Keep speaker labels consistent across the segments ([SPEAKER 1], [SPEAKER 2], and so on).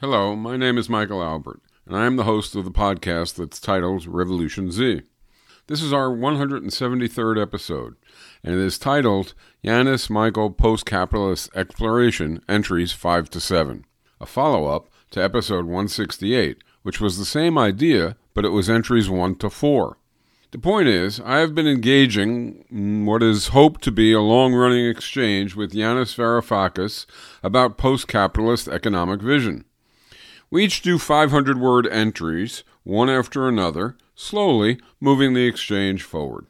[SPEAKER 1] Hello, my name is Michael Albert, and I am the host of the podcast that's titled Revolution Z. This is our 173rd episode, and it is titled Yanis Michael Post Capitalist Exploration Entries 5 to 7, a follow up to episode 168, which was the same idea, but it was entries 1 to 4. The point is, I have been engaging in what is hoped to be a long running exchange with Yanis Varoufakis about post capitalist economic vision. We each do 500 word entries, one after another, slowly moving the exchange forward.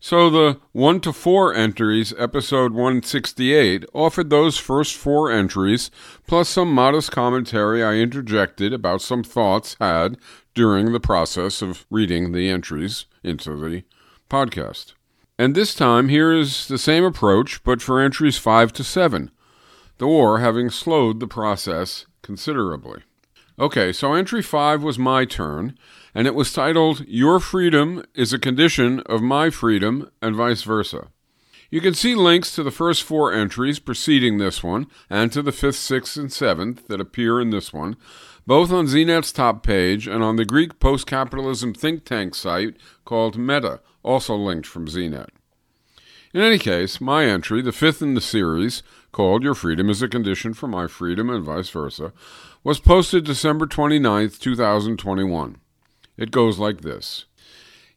[SPEAKER 1] So the 1 to 4 entries, episode 168, offered those first four entries, plus some modest commentary I interjected about some thoughts had during the process of reading the entries into the podcast. And this time, here is the same approach, but for entries 5 to 7, the war having slowed the process considerably. Okay, so entry 5 was my turn, and it was titled Your Freedom is a Condition of My Freedom, and vice versa. You can see links to the first four entries preceding this one and to the fifth, sixth, and seventh that appear in this one both on ZNet's top page and on the Greek post capitalism think tank site called Meta, also linked from ZNet. In any case, my entry, the fifth in the series, called Your Freedom is a Condition for My Freedom and Vice Versa, was posted December 29, 2021. It goes like this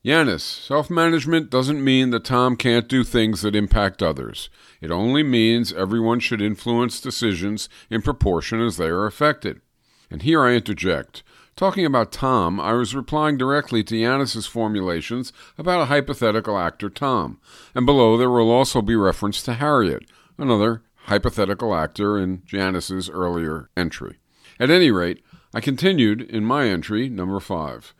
[SPEAKER 1] Yanis, self management doesn't mean that Tom can't do things that impact others. It only means everyone should influence decisions in proportion as they are affected. And here I interject. Talking about Tom, I was replying directly to Yanis's formulations about a hypothetical actor Tom, and below there will also be reference to Harriet, another hypothetical actor in Yanis's earlier entry. At any rate, I continued in my entry, number five.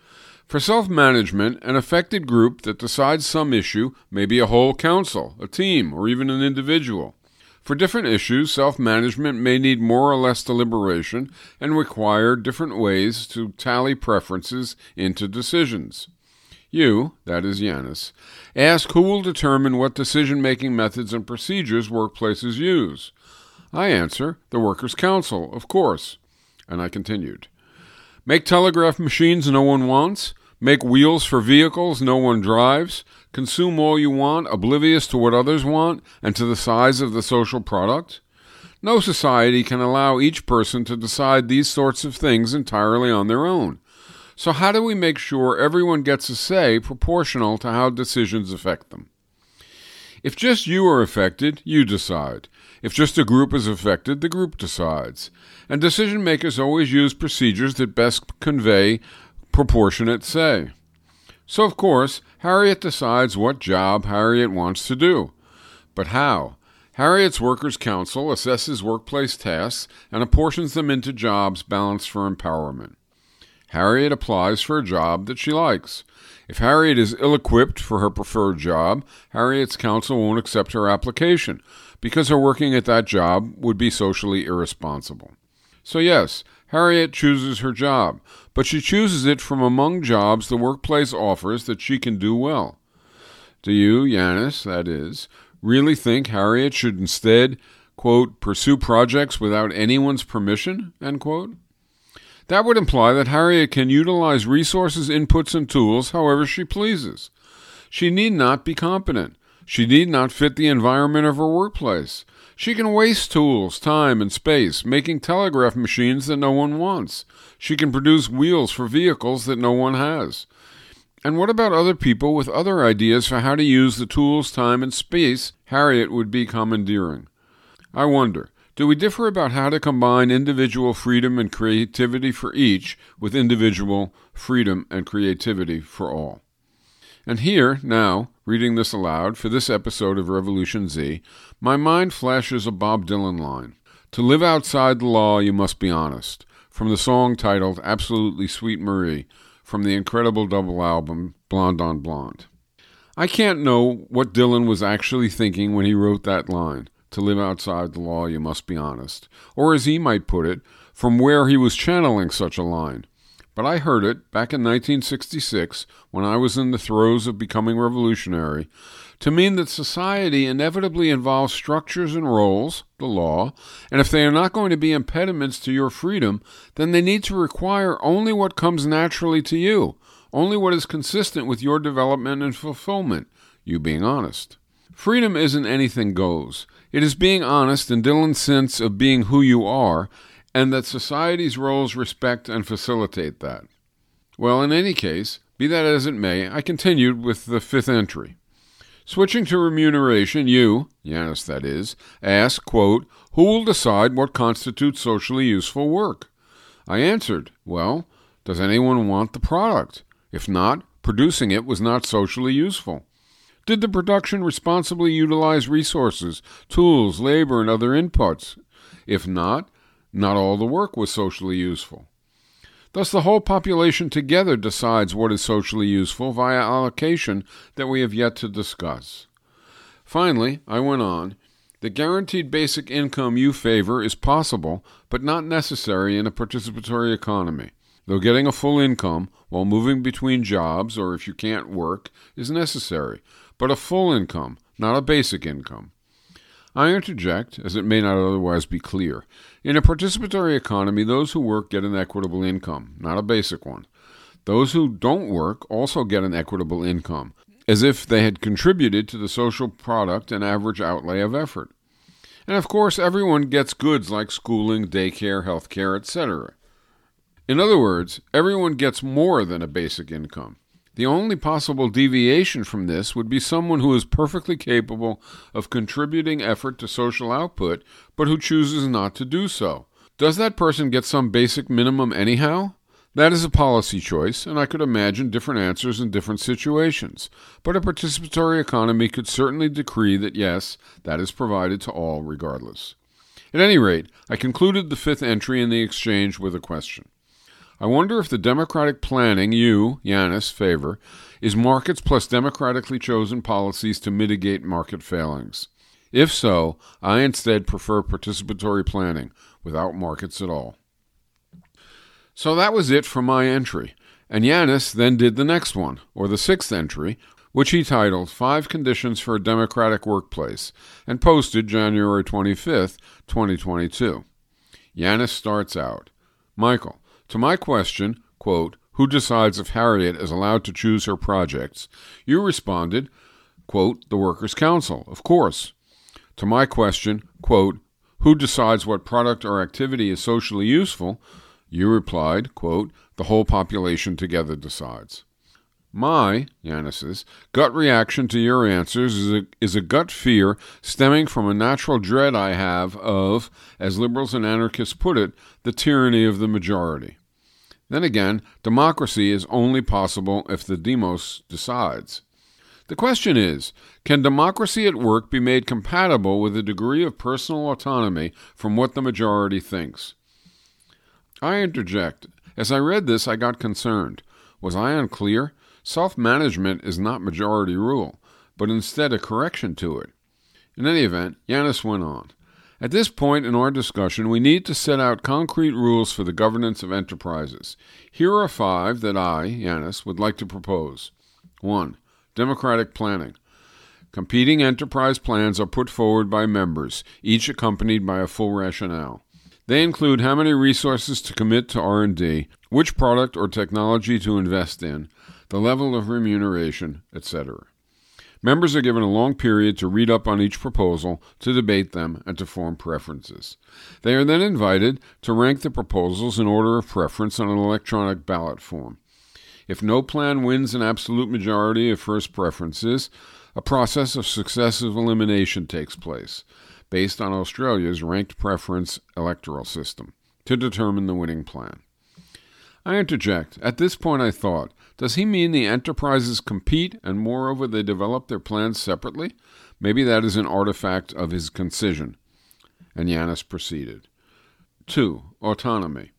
[SPEAKER 1] For self management, an affected group that decides some issue may be a whole council, a team, or even an individual. For different issues, self management may need more or less deliberation and require different ways to tally preferences into decisions. You, that is Yanis, ask who will determine what decision making methods and procedures workplaces use. I answer, the Workers' Council, of course. And I continued. Make telegraph machines no one wants? Make wheels for vehicles no one drives? Consume all you want, oblivious to what others want and to the size of the social product? No society can allow each person to decide these sorts of things entirely on their own. So, how do we make sure everyone gets a say proportional to how decisions affect them? If just you are affected, you decide. If just a group is affected, the group decides. And decision makers always use procedures that best convey proportionate say. So, of course, Harriet decides what job Harriet wants to do. But how? Harriet's Workers' Council assesses workplace tasks and apportions them into jobs balanced for empowerment. Harriet applies for a job that she likes. If Harriet is ill equipped for her preferred job, Harriet's council won't accept her application because her working at that job would be socially irresponsible. So, yes, Harriet chooses her job, but she chooses it from among jobs the workplace offers that she can do well. Do you, Yanis, that is, really think Harriet should instead, quote, pursue projects without anyone's permission, end quote? That would imply that Harriet can utilize resources, inputs, and tools however she pleases. She need not be competent. She need not fit the environment of her workplace. She can waste tools, time, and space, making telegraph machines that no one wants. She can produce wheels for vehicles that no one has. And what about other people with other ideas for how to use the tools, time, and space Harriet would be commandeering? I wonder, do we differ about how to combine individual freedom and creativity for each with individual freedom and creativity for all? And here, now, reading this aloud for this episode of Revolution Z, my mind flashes a Bob Dylan line To live outside the law, you must be honest, from the song titled Absolutely Sweet Marie from the incredible double album Blonde on Blonde. I can't know what Dylan was actually thinking when he wrote that line To live outside the law, you must be honest, or as he might put it, from where he was channeling such a line. but I heard it back in 1966 when I was in the throes of becoming revolutionary to mean that society inevitably involves structures and roles, the law, and if they are not going to be impediments to your freedom, then they need to require only what comes naturally to you, only what is consistent with your development and fulfillment, you being honest. Freedom isn't anything goes. It is being honest in Dylan's sense of being who you are, and that society's roles respect and facilitate that. Well, in any case, be that as it may, I continued with the fifth entry. Switching to remuneration, you, Yanis that is, ask, quote, who will decide what constitutes socially useful work? I answered, well, does anyone want the product? If not, producing it was not socially useful. Did the production responsibly utilize resources, tools, labor, and other inputs? If not, not all the work was socially useful. Thus, the whole population together decides what is socially useful via allocation that we have yet to discuss. Finally, I went on, the guaranteed basic income you favor is possible, but not necessary in a participatory economy. Though getting a full income while moving between jobs, or if you can't work, is necessary, but a full income, not a basic income. I interject, as it may not otherwise be clear. In a participatory economy, those who work get an equitable income, not a basic one. Those who don't work also get an equitable income, as if they had contributed to the social product and average outlay of effort. And of course, everyone gets goods like schooling, daycare, health care, etc. In other words, everyone gets more than a basic income. The only possible deviation from this would be someone who is perfectly capable of contributing effort to social output, but who chooses not to do so. Does that person get some basic minimum anyhow? That is a policy choice, and I could imagine different answers in different situations. But a participatory economy could certainly decree that yes, that is provided to all regardless. At any rate, I concluded the fifth entry in the exchange with a question. I wonder if the democratic planning you, Yanis, favor is markets plus democratically chosen policies to mitigate market failings. If so, I instead prefer participatory planning without markets at all. So that was it for my entry, and Yanis then did the next one, or the sixth entry, which he titled Five Conditions for a Democratic Workplace, and posted January 25th, 2022. Yanis starts out Michael, to my question, quote, who decides if Harriet is allowed to choose her projects, you responded, quote, the Workers' Council, of course. To my question, quote, who decides what product or activity is socially useful, you replied, quote, the whole population together decides. My, Yanis's, gut reaction to your answers is a, is a gut fear stemming from a natural dread I have of, as liberals and anarchists put it, the tyranny of the majority. Then again, democracy is only possible if the demos decides. The question is can democracy at work be made compatible with a degree of personal autonomy from what the majority thinks? I interject. As I read this, I got concerned. Was I unclear? Self management is not majority rule, but instead a correction to it. In any event, Yanis went on. At this point in our discussion, we need to set out concrete rules for the governance of enterprises. Here are five that I, Yanis, would like to propose. 1. Democratic planning. Competing enterprise plans are put forward by members, each accompanied by a full rationale. They include how many resources to commit to R&D, which product or technology to invest in, the level of remuneration, etc. Members are given a long period to read up on each proposal, to debate them, and to form preferences. They are then invited to rank the proposals in order of preference on an electronic ballot form. If no plan wins an absolute majority of first preferences, a process of successive elimination takes place, based on Australia's ranked preference electoral system, to determine the winning plan. I interject. At this point, I thought, does he mean the enterprises compete and moreover they develop their plans separately? Maybe that is an artifact of his concision. And Yanis proceeded. 2. Autonomy.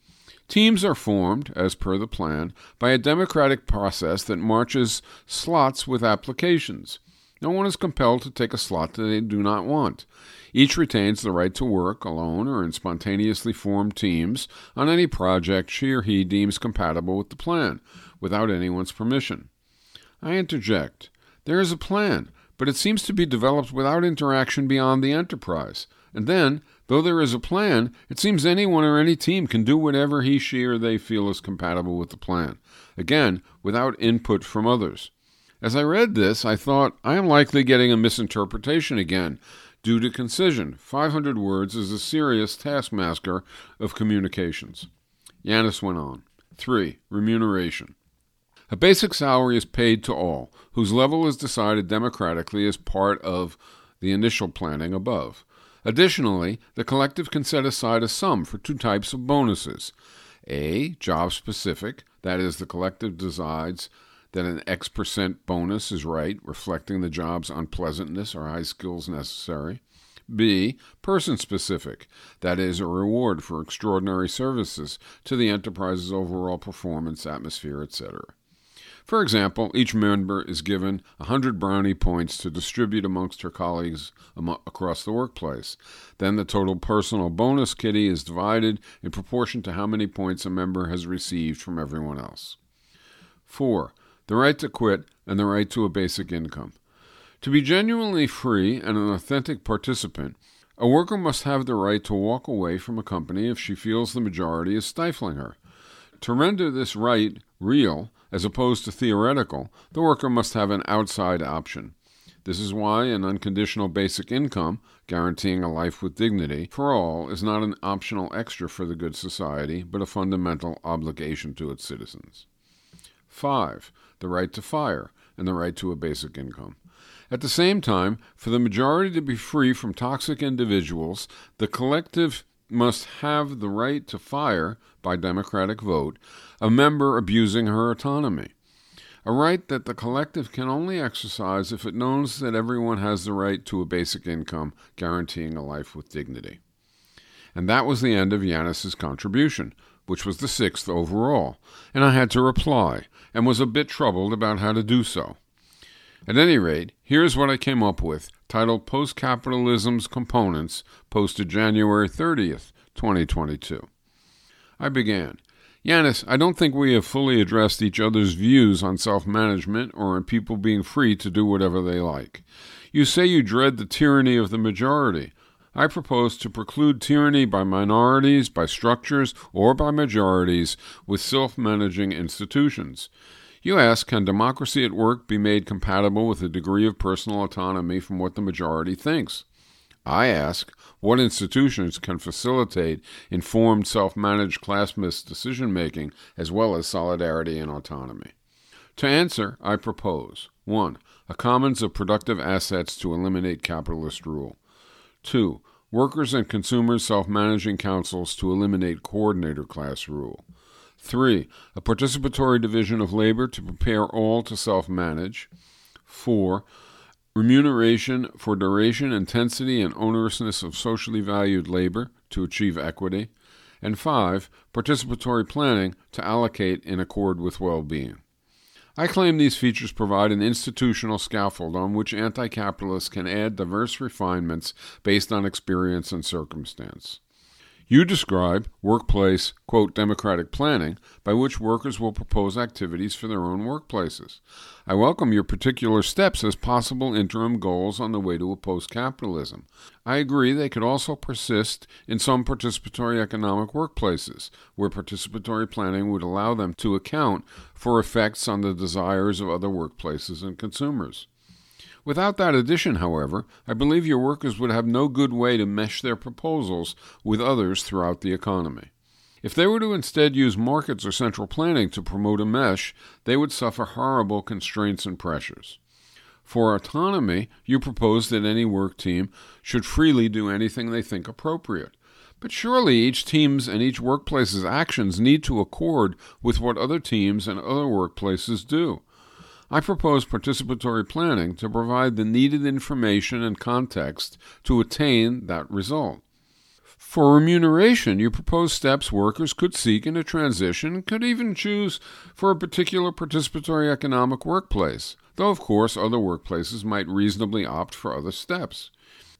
[SPEAKER 1] Teams are formed, as per the plan, by a democratic process that marches slots with applications. No one is compelled to take a slot that they do not want. Each retains the right to work alone or in spontaneously formed teams on any project she or he deems compatible with the plan, without anyone's permission. I interject. There is a plan, but it seems to be developed without interaction beyond the enterprise. And then, though there is a plan, it seems anyone or any team can do whatever he, she, or they feel is compatible with the plan. Again, without input from others. As I read this, I thought, I am likely getting a misinterpretation again, due to concision. 500 words is a serious taskmaster of communications. Yanis went on. 3. Remuneration. A basic salary is paid to all, whose level is decided democratically as part of the initial planning above. Additionally, the collective can set aside a sum for two types of bonuses. A. Job specific, that is, the collective decides that an X percent bonus is right, reflecting the job's unpleasantness or high skills necessary. B. Person specific, that is, a reward for extraordinary services to the enterprise's overall performance, atmosphere, etc. For example, each member is given 100 brownie points to distribute amongst her colleagues across the workplace. Then the total personal bonus kitty is divided in proportion to how many points a member has received from everyone else. 4 the right to quit, and the right to a basic income. To be genuinely free and an authentic participant, a worker must have the right to walk away from a company if she feels the majority is stifling her. To render this right real, as opposed to theoretical, the worker must have an outside option. This is why an unconditional basic income, guaranteeing a life with dignity for all, is not an optional extra for the good society, but a fundamental obligation to its citizens. 5 the right to fire, and the right to a basic income. At the same time, for the majority to be free from toxic individuals, the collective must have the right to fire, by democratic vote, a member abusing her autonomy. A right that the collective can only exercise if it knows that everyone has the right to a basic income guaranteeing a life with dignity. And that was the end of Yanis's contribution, which was the sixth overall, and I had to reply, and was a bit troubled about how to do so. At any rate, here's what I came up with, titled Post Capitalism's Components, posted January 30th, 2022. I began. Yanis, I don't think we have fully addressed each other's views on self management or on people being free to do whatever they like. You say you dread the tyranny of the majority. I propose to preclude tyranny by minorities, by structures, or by majorities with self managing institutions. You ask, can democracy at work be made compatible with a degree of personal autonomy from what the majority thinks? I ask, what institutions can facilitate informed self managed classist decision making as well as solidarity and autonomy? To answer, I propose 1. A commons of productive assets to eliminate capitalist rule. 2. Workers and consumers self managing councils to eliminate coordinator class rule. 3. A participatory division of labor to prepare all to self manage. 4. Remuneration for duration, intensity, and onerousness of socially valued labor to achieve equity. And 5. Participatory planning to allocate in accord with well being. I claim these features provide an institutional scaffold on which anti capitalists can add diverse refinements based on experience and circumstance. You describe workplace, quote, democratic planning, by which workers will propose activities for their own workplaces. I welcome your particular steps as possible interim goals on the way to a post capitalism. I agree they could also persist in some participatory economic workplaces, where participatory planning would allow them to account for effects on the desires of other workplaces and consumers. Without that addition, however, I believe your workers would have no good way to mesh their proposals with others throughout the economy. If they were to instead use markets or central planning to promote a mesh, they would suffer horrible constraints and pressures. For autonomy, you propose that any work team should freely do anything they think appropriate. But surely each team's and each workplace's actions need to accord with what other teams and other workplaces do. I propose participatory planning to provide the needed information and context to attain that result. For remuneration, you propose steps workers could seek in a transition could even choose for a particular participatory economic workplace, though, of course, other workplaces might reasonably opt for other steps.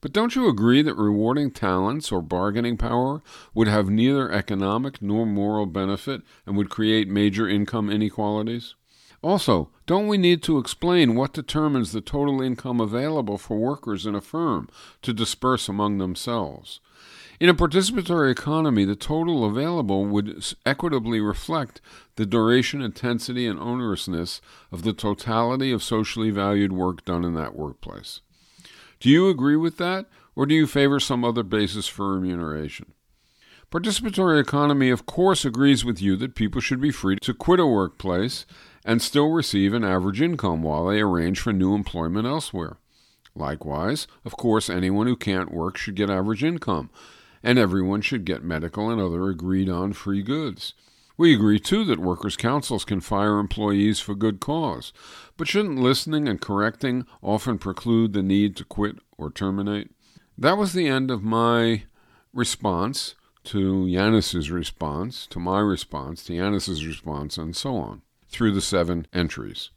[SPEAKER 1] But don't you agree that rewarding talents or bargaining power would have neither economic nor moral benefit and would create major income inequalities? Also, don't we need to explain what determines the total income available for workers in a firm to disperse among themselves? In a participatory economy, the total available would equitably reflect the duration, intensity, and onerousness of the totality of socially valued work done in that workplace. Do you agree with that, or do you favor some other basis for remuneration? Participatory economy, of course, agrees with you that people should be free to quit a workplace and still receive an average income while they arrange for new employment elsewhere. Likewise, of course, anyone who can't work should get average income, and everyone should get medical and other agreed on free goods. We agree, too, that workers' councils can fire employees for good cause, but shouldn't listening and correcting often preclude the need to quit or terminate? That was the end of my response to Yanis's response, to my response, to Yanis's response, and so on, through the seven entries.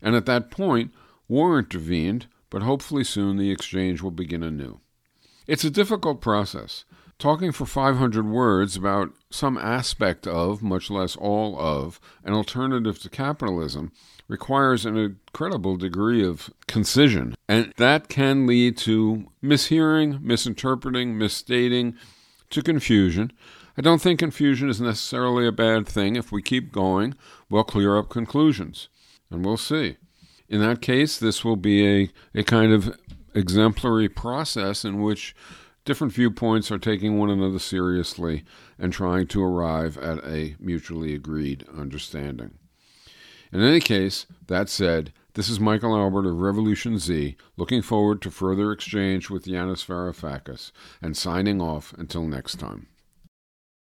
[SPEAKER 1] And at that point, war intervened, but hopefully soon the exchange will begin anew. It's a difficult process. Talking for 500 words about some aspect of, much less all of, an alternative to capitalism requires an incredible degree of concision, and that can lead to mishearing, misinterpreting, misstating, to confusion. I don't think confusion is necessarily a bad thing. If we keep going, we'll clear up conclusions, and we'll see. In that case, this will be a, a kind of exemplary process in which different viewpoints are taking one another seriously and trying to arrive at a mutually agreed understanding. In any case, that said, this is Michael Albert of Revolution Z, looking forward to further exchange with Yanis Varoufakis, and signing off until next time.